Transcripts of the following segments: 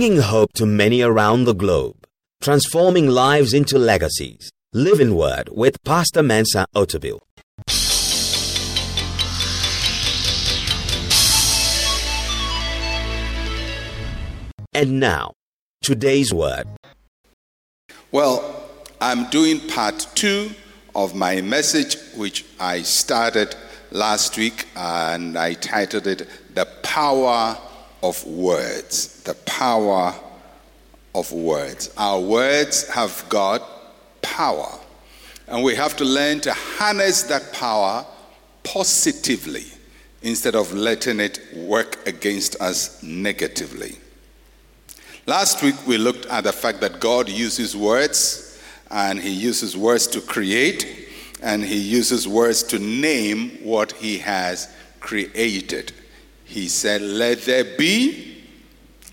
bringing hope to many around the globe, transforming lives into legacies. Living Word with Pastor Mensa Otabil. And now, today's word. Well, I'm doing part two of my message, which I started last week, and I titled it The Power of Words. The Power of Words. Our words have got power, and we have to learn to harness that power positively instead of letting it work against us negatively. Last week we looked at the fact that God uses words and he uses words to create and he uses words to name what he has created. He said, Let there be,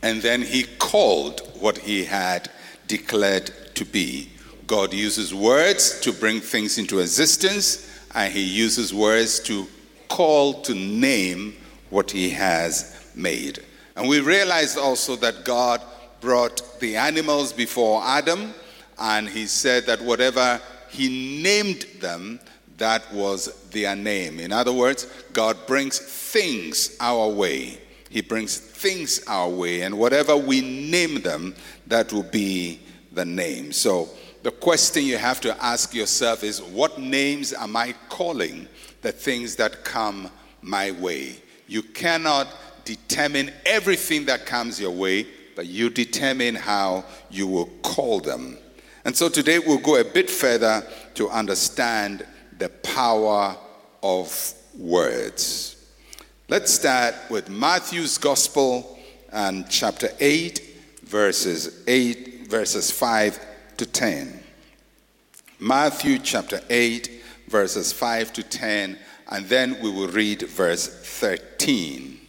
and then he called what he had declared to be. God uses words to bring things into existence, and he uses words to call, to name what he has made. And we realized also that God brought the animals before Adam, and he said that whatever he named them, that was their name. In other words, God brings things our way. He brings things our way, and whatever we name them, that will be the name. So, the question you have to ask yourself is what names am I calling the things that come my way? You cannot determine everything that comes your way but you determine how you will call them. And so today we'll go a bit further to understand the power of words. Let's start with Matthew's Gospel and chapter 8, verses 8, verses 5 to 10. Matthew chapter 8, verses 5 to 10, and then we will read verse 13.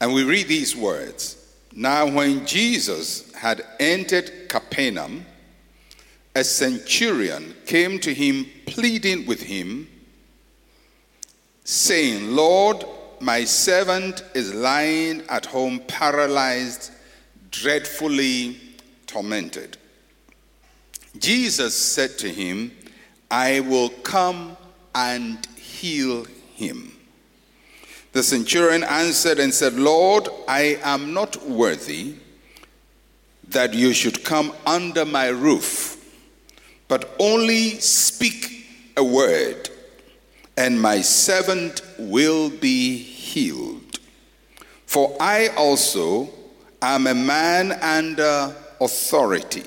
And we read these words. Now, when Jesus had entered Capernaum, a centurion came to him pleading with him, saying, Lord, my servant is lying at home paralyzed, dreadfully tormented. Jesus said to him, I will come and heal him. The centurion answered and said, Lord, I am not worthy that you should come under my roof, but only speak a word, and my servant will be healed. For I also am a man under authority,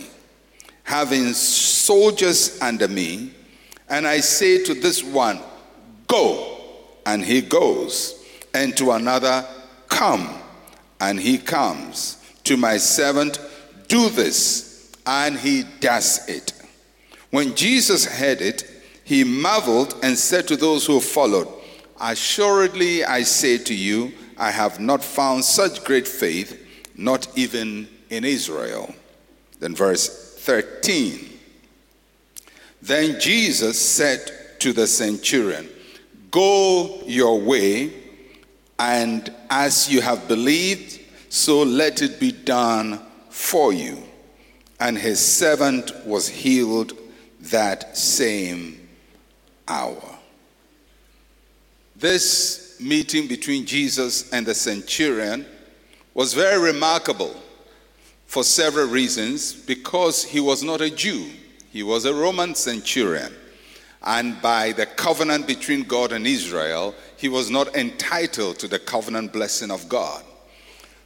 having soldiers under me, and I say to this one, Go, and he goes and to another, Come, and he comes. To my servant, Do this, and he does it. When Jesus heard it, he marveled and said to those who followed, Assuredly, I say to you, I have not found such great faith, not even in Israel. Then, verse 13. Then Jesus said to the centurion, Go your way and as you have believed, so let it be done for you. And his servant was healed that same hour. This meeting between Jesus and the centurion was very remarkable for several reasons because he was not a Jew, he was a Roman centurion. And by the covenant between God and Israel, he was not entitled to the covenant blessing of God.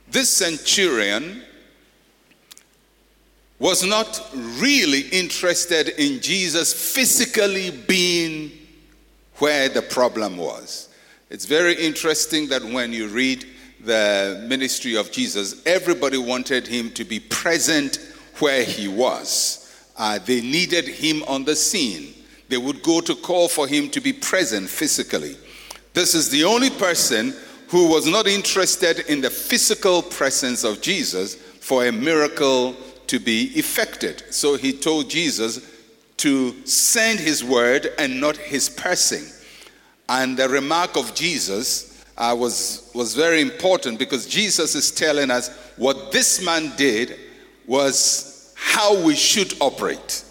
This centurion was not really interested in Jesus physically being where the problem was. It's very interesting that when you read the ministry of Jesus, everybody wanted him to be present where he was. Uh, they needed him on the scene. They would go to call for him to be present physically. This is the only person who was not interested in the physical presence of Jesus for a miracle to be effected. So he told Jesus to send his word and not his person. And the remark of Jesus uh, was, was very important because Jesus is telling us what this man did was how we should operate.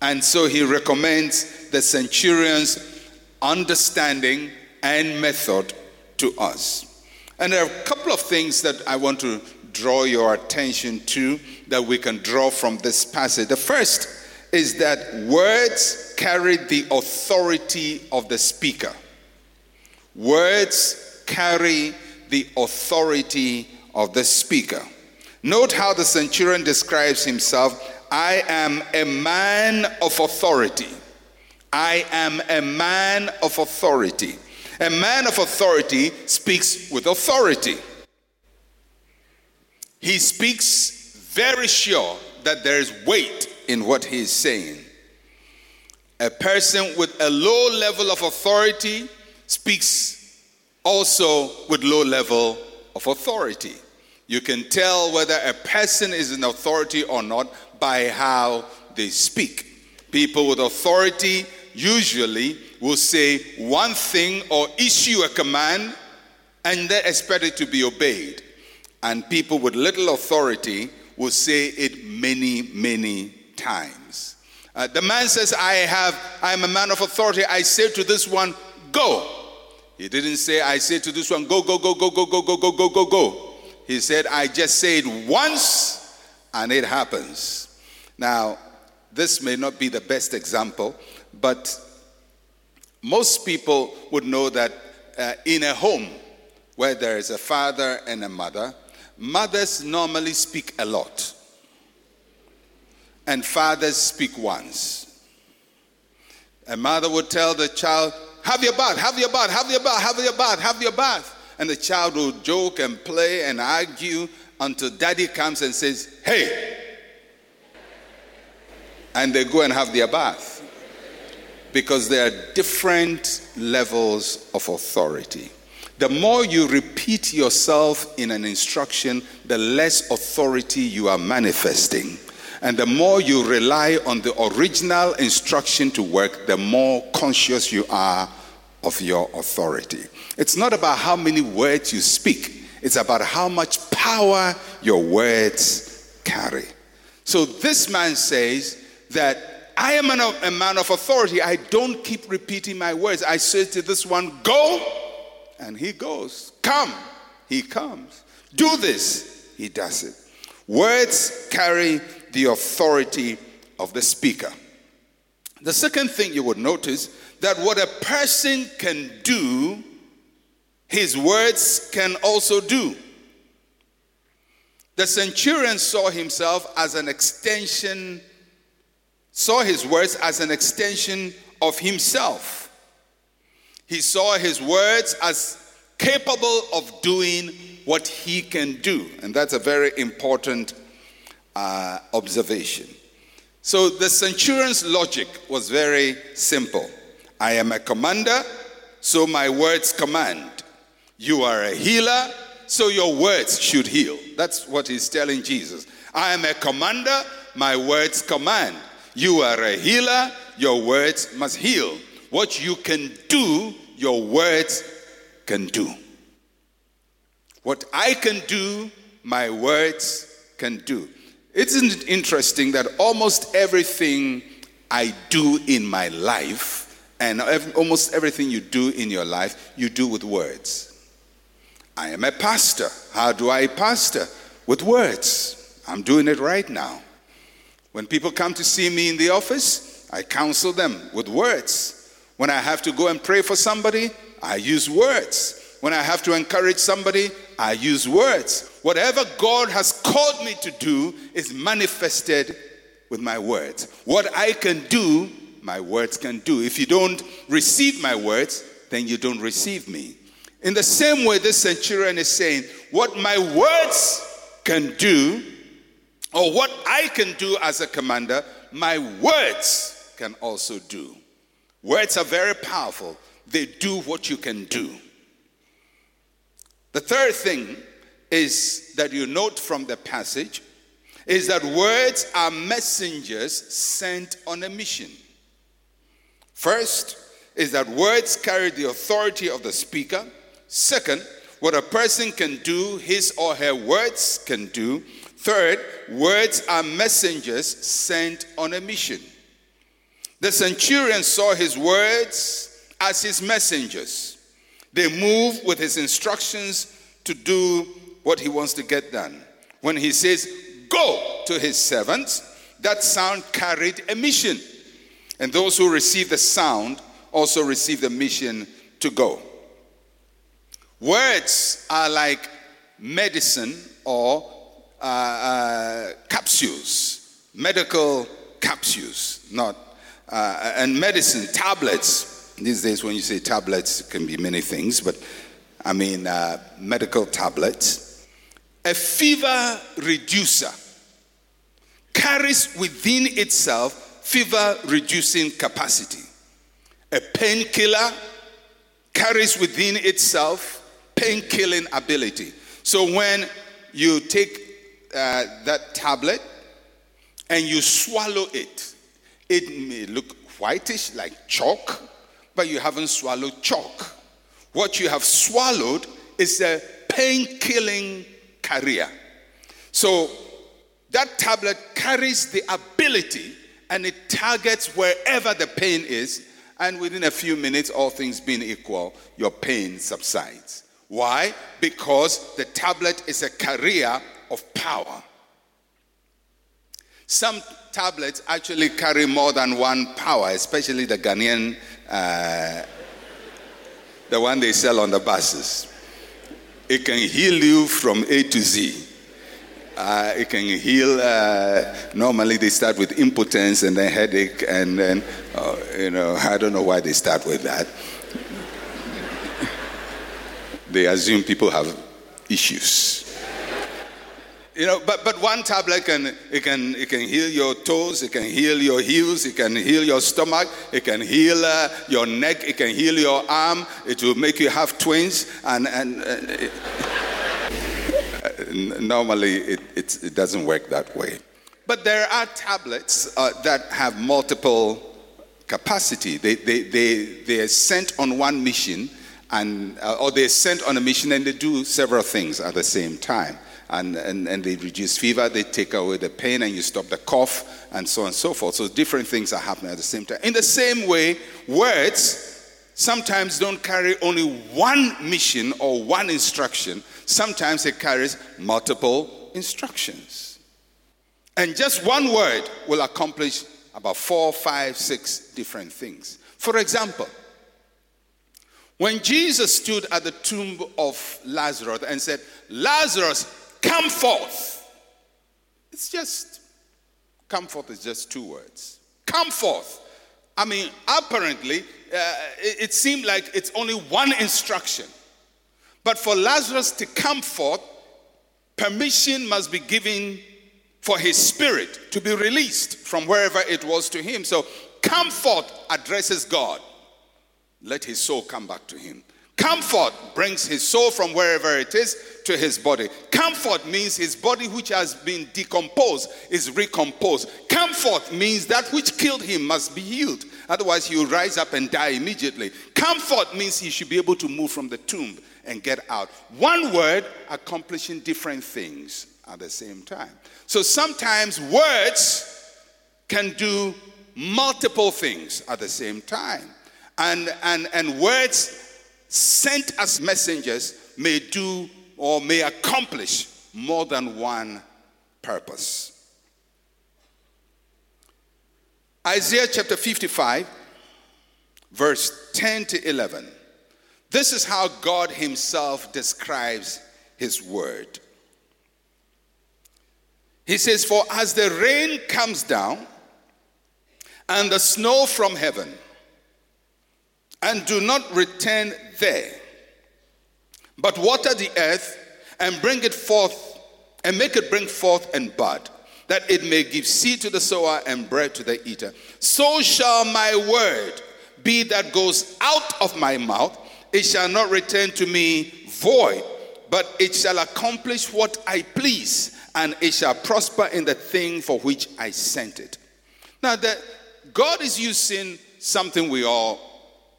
And so he recommends the centurion's understanding and method to us. And there are a couple of things that I want to draw your attention to that we can draw from this passage. The first is that words carry the authority of the speaker. Words carry the authority of the speaker. Note how the centurion describes himself I am a man of authority. I am a man of authority. A man of authority speaks with authority. He speaks very sure that there is weight in what he is saying. A person with a low level of authority speaks also with low level of authority. You can tell whether a person is an authority or not by how they speak. People with authority usually will say one thing or issue a command and then expect it to be obeyed. And people with little authority will say it many, many times. Uh, the man says, I have, I am a man of authority. I say to this one, go. He didn't say, I say to this one, go, go, go, go, go, go, go, go, go, go, go. He said, I just say it once and it happens. Now, this may not be the best example, but most people would know that uh, in a home where there is a father and a mother, mothers normally speak a lot, and fathers speak once. A mother would tell the child, Have your bath, have your bath, have your bath, have your bath, have your bath. And the child will joke and play and argue until daddy comes and says, Hey! And they go and have their bath because there are different levels of authority. The more you repeat yourself in an instruction, the less authority you are manifesting. And the more you rely on the original instruction to work, the more conscious you are of your authority. It's not about how many words you speak, it's about how much power your words carry. So this man says that I am a man of authority. I don't keep repeating my words. I say to this one, go, and he goes. Come, he comes. Do this, he does it. Words carry the authority of the speaker. The second thing you would notice that what a person can do, his words can also do. The centurion saw himself as an extension saw his words as an extension of himself. He saw his words as capable of doing what he can do. And that's a very important uh, observation. So the centurion's logic was very simple I am a commander, so my words command. You are a healer, so your words should heal. That's what he's telling Jesus. I am a commander, my words command. You are a healer, your words must heal. What you can do, your words can do. What I can do, my words can do. Isn't it interesting that almost everything I do in my life, and almost everything you do in your life, you do with words? I am a pastor. How do I pastor? With words. I'm doing it right now. When people come to see me in the office, I counsel them with words. When I have to go and pray for somebody, I use words. When I have to encourage somebody, I use words. Whatever God has called me to do is manifested with my words. What I can do, my words can do. If you don't receive my words, then you don't receive me. In the same way, this centurion is saying, What my words can do, or what I can do as a commander, my words can also do. Words are very powerful, they do what you can do. The third thing is that you note from the passage is that words are messengers sent on a mission. First is that words carry the authority of the speaker. Second, what a person can do, his or her words can do. Third, words are messengers sent on a mission. The centurion saw his words as his messengers. They move with his instructions to do what he wants to get done. When he says, Go to his servants, that sound carried a mission. And those who receive the sound also receive the mission to go. Words are like medicine or uh, uh, capsules, medical capsules, not, uh, and medicine, tablets. These days, when you say tablets, it can be many things, but I mean uh, medical tablets. A fever reducer carries within itself fever reducing capacity. A painkiller carries within itself pain killing ability. So when you take uh, that tablet and you swallow it, it may look whitish like chalk, but you haven't swallowed chalk. What you have swallowed is a pain killing carrier. So that tablet carries the ability and it targets wherever the pain is, and within a few minutes, all things being equal, your pain subsides. Why? Because the tablet is a carrier of power. Some tablets actually carry more than one power, especially the Ghanaian, uh, the one they sell on the buses. It can heal you from A to Z. Uh, it can heal. Uh, normally, they start with impotence and then headache, and then, uh, you know, I don't know why they start with that they assume people have issues. You know, but, but one tablet can it can it can heal your toes, it can heal your heels, it can heal your stomach, it can heal uh, your neck, it can heal your arm. It will make you have twins, and and uh, it, normally it, it, it doesn't work that way. But there are tablets uh, that have multiple capacity. They they they they are sent on one mission and uh, or they're sent on a mission and they do several things at the same time. And, and, and they reduce fever, they take away the pain, and you stop the cough, and so on and so forth. So different things are happening at the same time. In the same way, words sometimes don't carry only one mission or one instruction, sometimes it carries multiple instructions. And just one word will accomplish about four, five, six different things. For example, when Jesus stood at the tomb of Lazarus and said, Lazarus, come forth. It's just, come forth is just two words. Come forth. I mean, apparently, uh, it, it seemed like it's only one instruction. But for Lazarus to come forth, permission must be given for his spirit to be released from wherever it was to him. So, come forth addresses God let his soul come back to him. Comfort brings his soul from wherever it is to his body. Comfort means his body, which has been decomposed, is recomposed. Comfort means that which killed him must be healed. Otherwise, he will rise up and die immediately. Comfort means he should be able to move from the tomb and get out. One word accomplishing different things at the same time. So sometimes words can do multiple things at the same time and, and, and words sent as messengers may do or may accomplish more than one purpose. Isaiah chapter 55, verse 10 to 11. This is how God Himself describes His word. He says, For as the rain comes down and the snow from heaven, and do not return there, but water the earth and bring it forth and make it bring forth and bud, that it may give seed to the sower and bread to the eater. So shall my word be that goes out of my mouth. It shall not return to me void, but it shall accomplish what I please, and it shall prosper in the thing for which I sent it. Now, that God is using something we all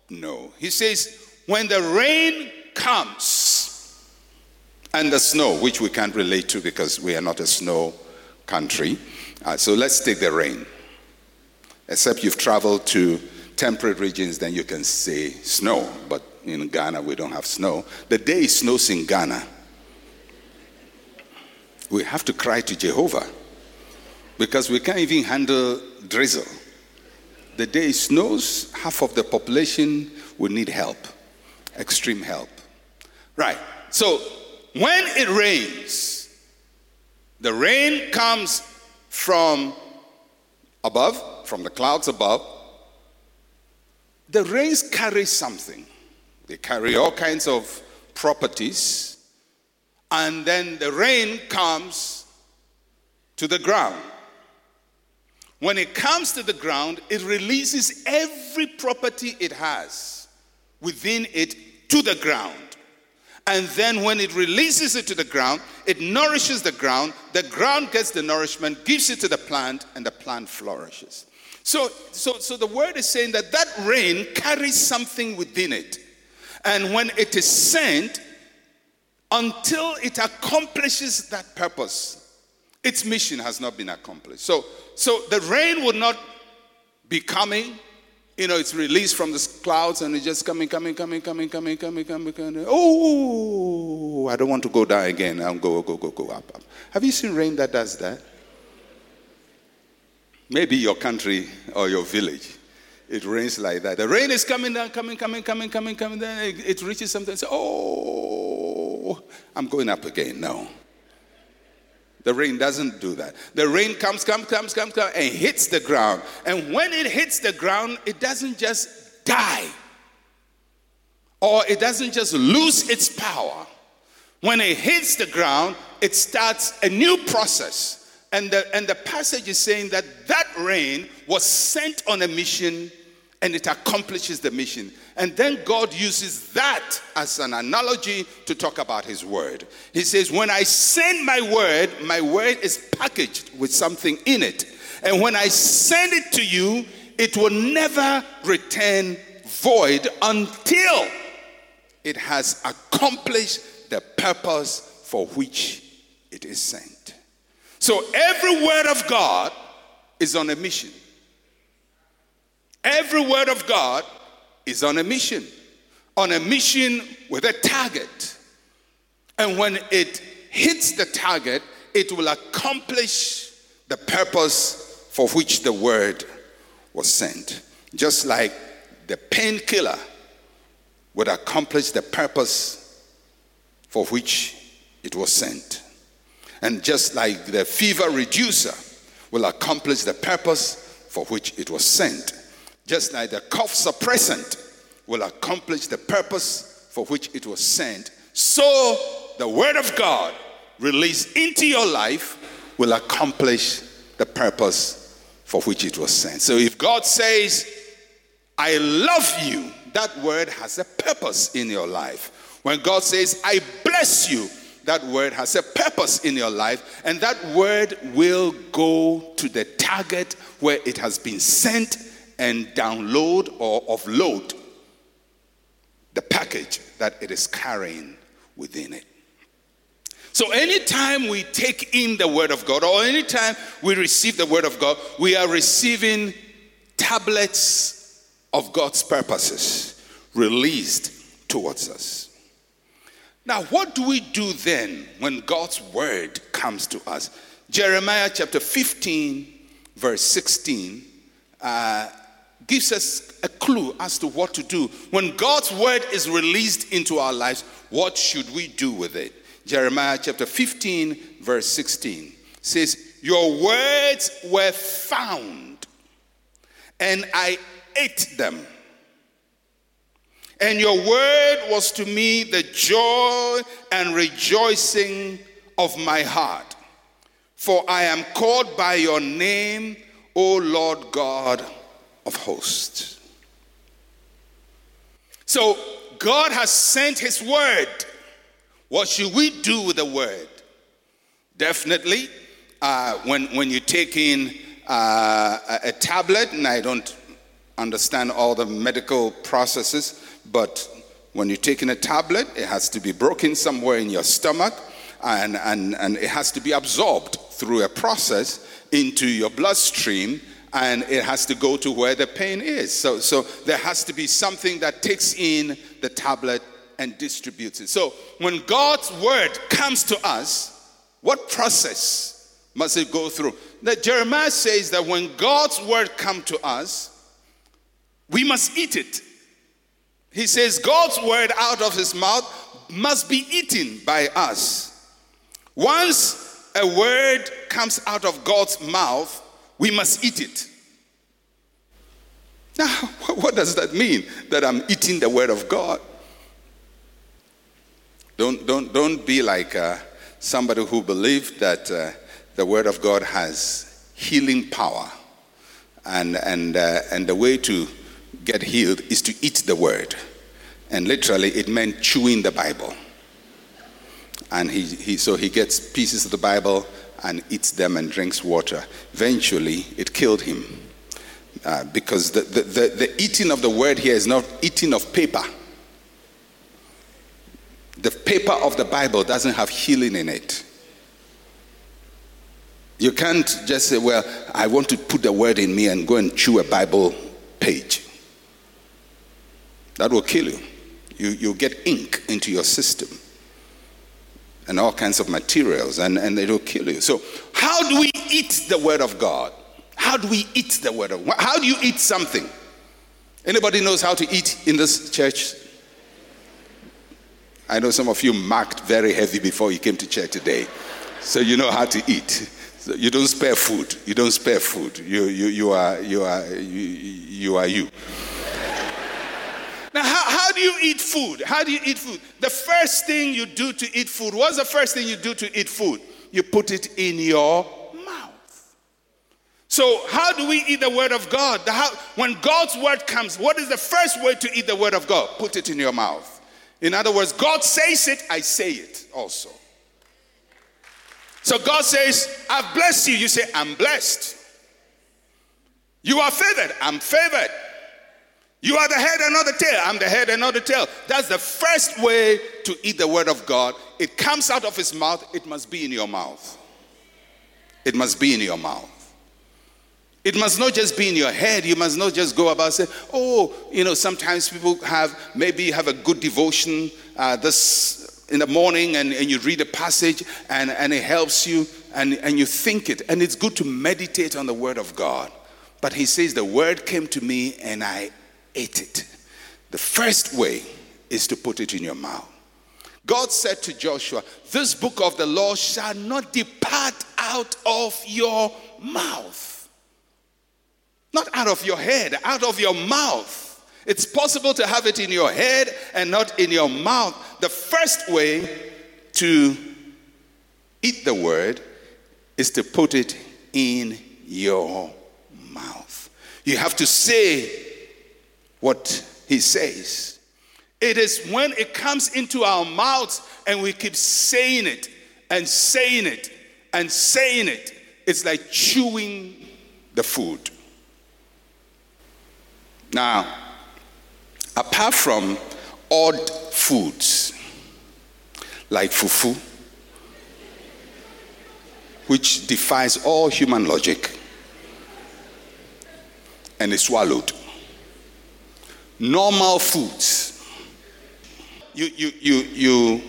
know. He says, when the rain comes, and the snow, which we can't relate to because we are not a snow country. Uh, so let's take the rain. Except you've traveled to temperate regions, then you can say snow. But in Ghana, we don't have snow. The day it snows in Ghana, we have to cry to Jehovah because we can't even handle drizzle. The day it snows, half of the population will need help, extreme help. Right. So when it rains, the rain comes from above, from the clouds above. The rains carry something. They carry all kinds of properties. And then the rain comes to the ground. When it comes to the ground, it releases every property it has within it to the ground. And then when it releases it to the ground, it nourishes the ground. The ground gets the nourishment, gives it to the plant, and the plant flourishes. So, so, so the word is saying that that rain carries something within it. And when it is sent, until it accomplishes that purpose, its mission has not been accomplished. So, so the rain would not be coming. You know, it's released from the clouds and it's just coming, coming, coming, coming, coming, coming, coming, coming. Oh, I don't want to go down again. I'll go, go, go, go up, up. Have you seen rain that does that? Maybe your country or your village. It rains like that. The rain is coming down, coming, coming, coming, coming, coming. Then it, reaches something. Say, oh, I'm going up again. No. The rain doesn't do that. The rain comes, comes, comes, comes, comes, and hits the ground. And when it hits the ground, it doesn't just die, or it doesn't just lose its power. When it hits the ground, it starts a new process. And the, and the passage is saying that that rain was sent on a mission and it accomplishes the mission. And then God uses that as an analogy to talk about his word. He says, When I send my word, my word is packaged with something in it. And when I send it to you, it will never return void until it has accomplished the purpose for which it is sent. So every word of God is on a mission. Every word of God is on a mission, on a mission with a target. And when it hits the target, it will accomplish the purpose for which the word was sent. Just like the painkiller would accomplish the purpose for which it was sent. And just like the fever reducer will accomplish the purpose for which it was sent. Just like the cough suppressant will accomplish the purpose for which it was sent, so the Word of God released into your life will accomplish the purpose for which it was sent. So if God says, I love you, that word has a purpose in your life. When God says, I bless you, that word has a purpose in your life, and that word will go to the target where it has been sent and download or offload the package that it is carrying within it. So, anytime we take in the Word of God, or anytime we receive the Word of God, we are receiving tablets of God's purposes released towards us. Now, what do we do then when God's Word comes to us? Jeremiah chapter 15, verse 16. Uh, gives us a clue as to what to do. When God's word is released into our lives, what should we do with it? Jeremiah chapter 15, verse 16 says, Your words were found, and I ate them. And your word was to me the joy and rejoicing of my heart. For I am called by your name, O Lord God of hosts. So God has sent his word. What should we do with the word? Definitely, uh, when, when you take in uh, a, a tablet, and I don't understand all the medical processes, but When you're taking a tablet, it has to be broken somewhere in your stomach and, and, and it has to be absorbed through a process into your bloodstream and it has to go to where the pain is. So, so there has to be something that takes in the tablet and distributes it. So when God's word comes to us, what process must it go through? That Jeremiah says that when God's word comes to us, we must eat it. He says God's word out of his mouth must be eaten by us. Once a word comes out of God's mouth, we must eat it. Now, what does that mean? That I'm eating the word of God? Don't, don't, don't be like uh, somebody who believed that uh, the word of God has healing power. And, and, uh, and the way to get healed is to eat the word. And literally, it meant chewing the Bible. And he, he, so he gets pieces of the Bible and eats them and drinks water. Eventually, it killed him. Uh, because the, the, the, the eating of the word here is not eating of paper. The paper of the Bible doesn't have healing in it. You can't just say, Well, I want to put the word in me and go and chew a Bible page. That will kill you. You, you get ink into your system and all kinds of materials, and, and it will kill you. So, how do we eat the Word of God? How do we eat the Word of God? How do you eat something? Anybody knows how to eat in this church? I know some of you marked very heavy before you came to church today. So you know how to eat. So you don't spare food. You don't spare food. You, you, you, are, you, are, you, you are you. Now, how, how do you eat food? How do you eat food? The first thing you do to eat food, what's the first thing you do to eat food? You put it in your mouth. So, how do we eat the word of God? The how, when God's word comes, what is the first way to eat the word of God? Put it in your mouth. In other words, God says it, I say it also. So God says, I've blessed you. You say, I'm blessed. You are favored. I'm favored. You are the head and not the tail. I'm the head and not the tail. That's the first way to eat the word of God. It comes out of his mouth, it must be in your mouth. It must be in your mouth. It must not just be in your head. You must not just go about saying, "Oh, you know." Sometimes people have maybe have a good devotion uh, this in the morning, and, and you read a passage, and, and it helps you, and, and you think it, and it's good to meditate on the Word of God. But He says, "The Word came to me, and I ate it. The first way is to put it in your mouth. God said to Joshua, This book of the law shall not depart out of your mouth. Not out of your head, out of your mouth. It's possible to have it in your head and not in your mouth. The first way to eat the word is to put it in your mouth. You have to say what he says. It is when it comes into our mouths and we keep saying it and saying it and saying it. It's like chewing the food. Now, apart from odd foods like fufu, which defies all human logic and is swallowed normal foods. You, you, you, you,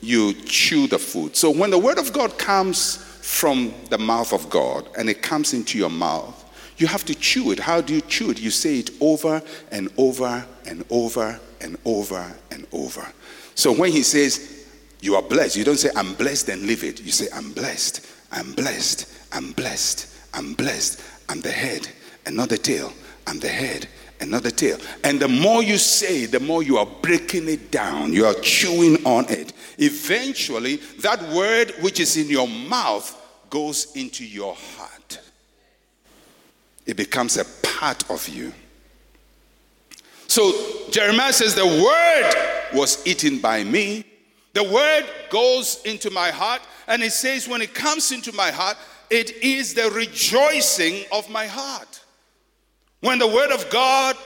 you chew the food. So when the word of God comes from the mouth of God and it comes into your mouth, you have to chew it. How do you chew it? You say it over and over and over and over and over. So when he says, You are blessed, you don't say, I'm blessed and leave it. You say, I'm blessed, I'm blessed, I'm blessed, I'm blessed. I'm the head and not the tail. I'm the head another tail. And the more you say, the more you are breaking it down, you are chewing on it. Eventually, that word which is in your mouth goes into your heart. It becomes a part of you. So Jeremiah says, The word was eaten by me. The word goes into my heart. And it says, When it comes into my heart, it is the rejoicing of my heart. When the word of God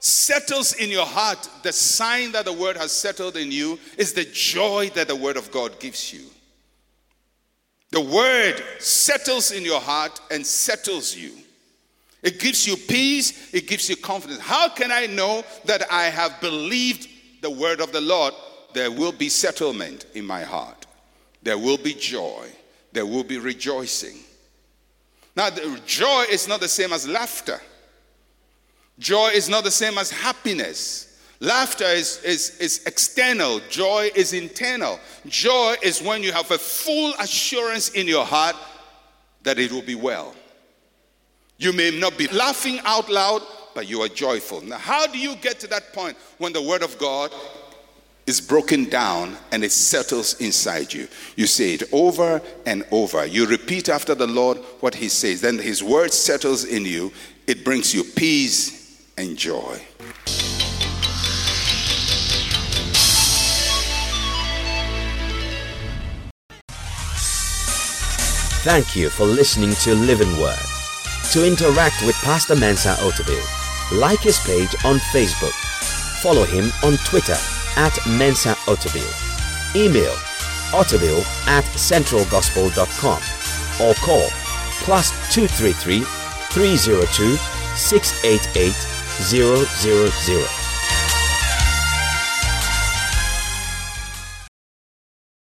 settles in your heart, the sign that the word has settled in you is the joy that the word of God gives you. The word settles in your heart and settles you. It gives you peace, it gives you confidence. How can I know that I have believed the word of the Lord? There will be settlement in my heart, there will be joy, there will be rejoicing. Now, the joy is not the same as laughter. Joy is not the same as happiness. Laughter is, is, is external, joy is internal. Joy is when you have a full assurance in your heart that it will be well. You may not be laughing out loud, but you are joyful. Now, how do you get to that point when the Word of God is broken down and it settles inside you? You say it over and over. You repeat after the Lord what He says. Then His Word settles in you, it brings you peace and joy. Thank you for listening to Living Word. To interact with Pastor Mensa Otabil, like his page on Facebook. Follow him on Twitter at Mensa Otabil. Email otabil at centralgospel.com or call plus 233 302 688 Zero Zero Zero.